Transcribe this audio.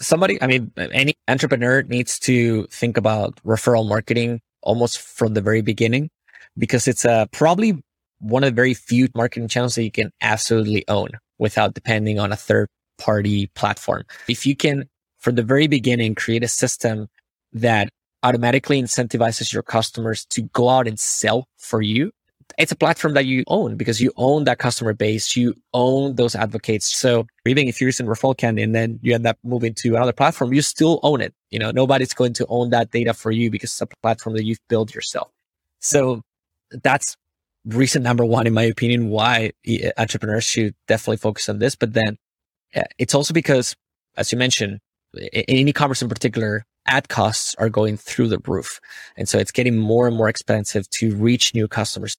somebody, I mean, any entrepreneur needs to think about referral marketing almost from the very beginning because it's uh, probably one of the very few marketing channels that you can absolutely own without depending on a third party platform. If you can, from the very beginning, create a system that automatically incentivizes your customers to go out and sell for you, it's a platform that you own because you own that customer base. You own those advocates. So even if you're using ReferralCandy and then you end up moving to another platform, you still own it. You know, nobody's going to own that data for you because it's a platform that you've built yourself. So that's reason number one, in my opinion, why entrepreneurs should definitely focus on this. But then eh, it's also because, as you mentioned, in e-commerce in particular, ad costs are going through the roof. And so it's getting more and more expensive to reach new customers.